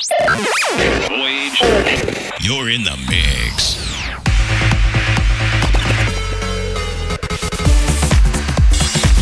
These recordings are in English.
You're in the mix.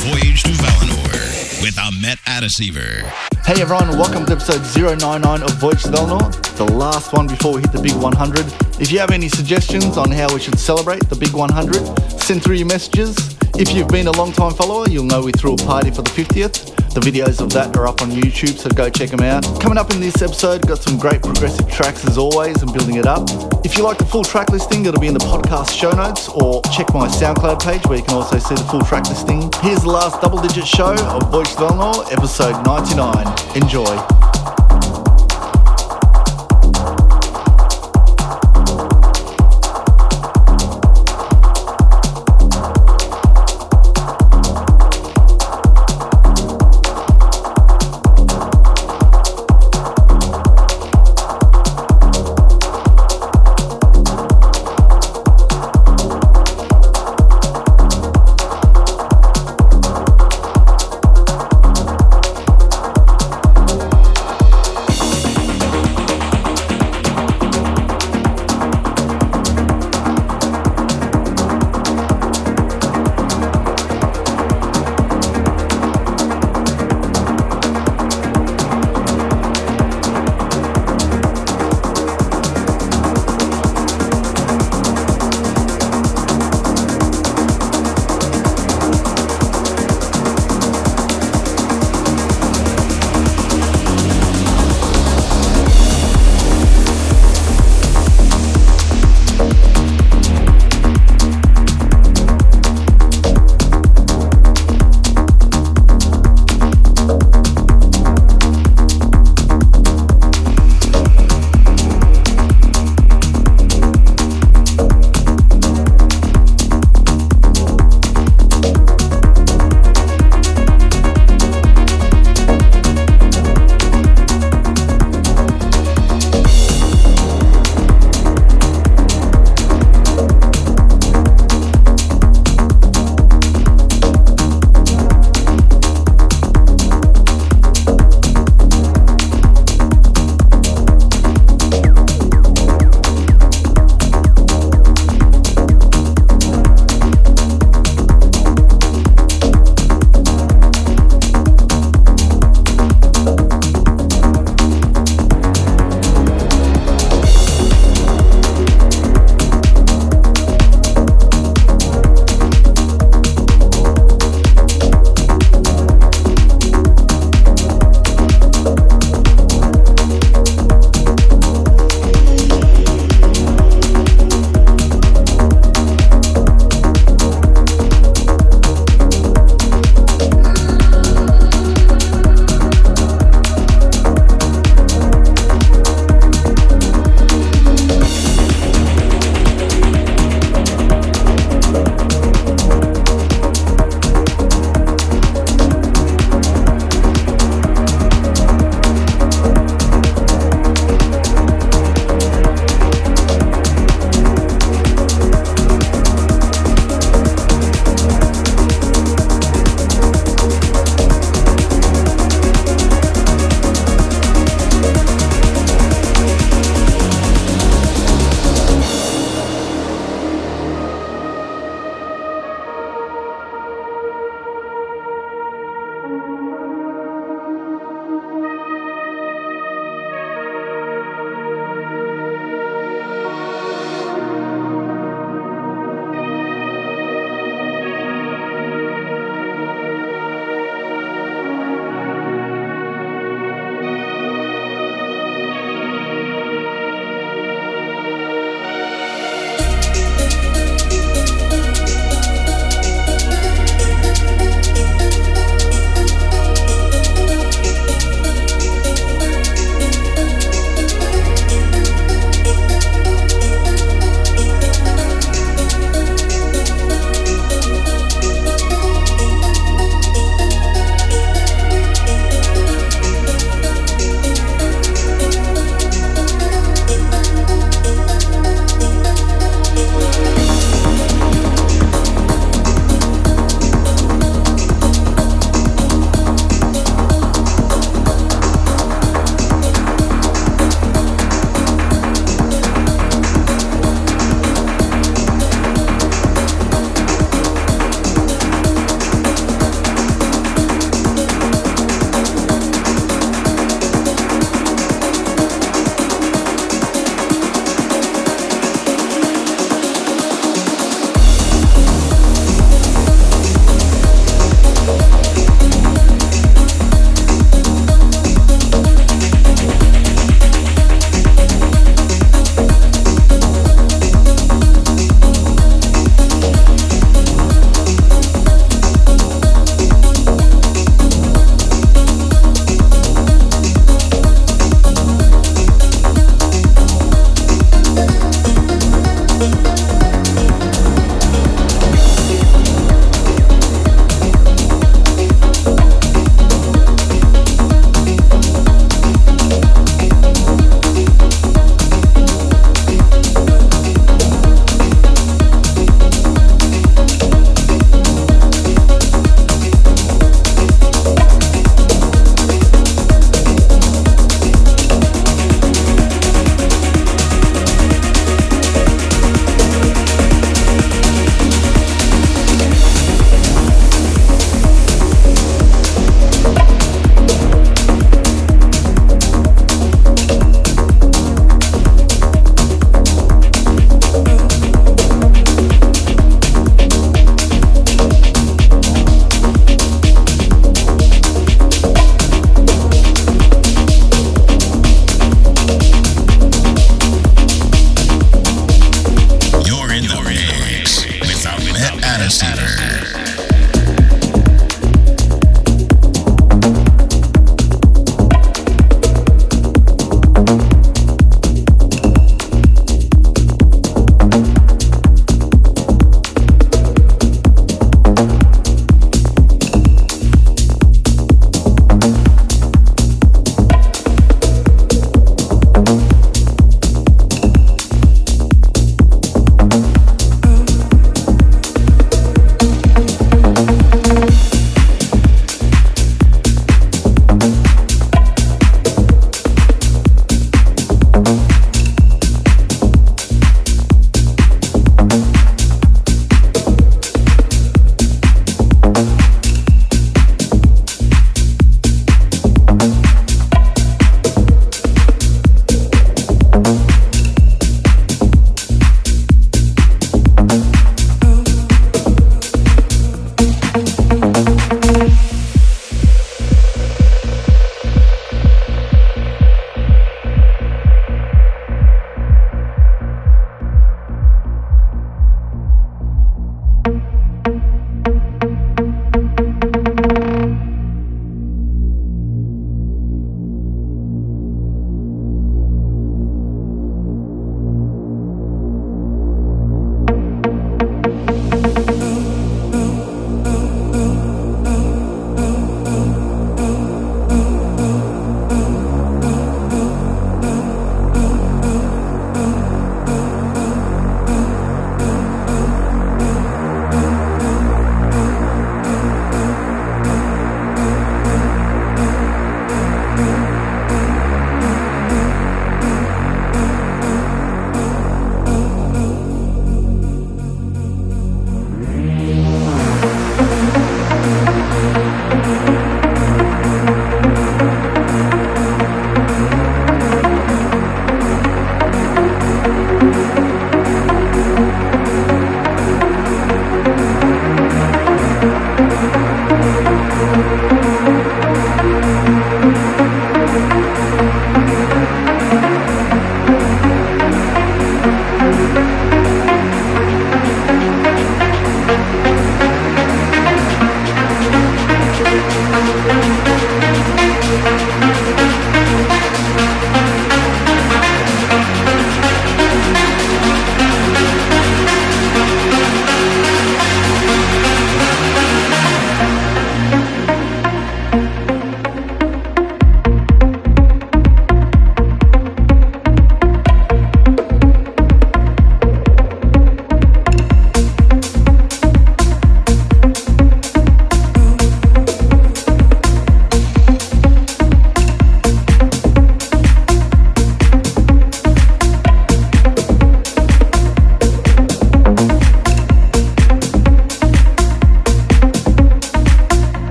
Voyage to Valinor with Ahmet Atasever. Hey everyone, welcome to episode 099 of Voyage to Valinor, the last one before we hit the big 100. If you have any suggestions on how we should celebrate the big 100, send through your messages. If you've been a long time follower, you'll know we threw a party for the 50th. The videos of that are up on YouTube, so go check them out. Coming up in this episode, got some great progressive tracks as always and building it up. If you like the full track listing, it'll be in the podcast show notes or check my SoundCloud page where you can also see the full track listing. Here's the last double digit show of Voyage to Valinor, episode 99. Enjoy.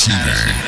Receiver.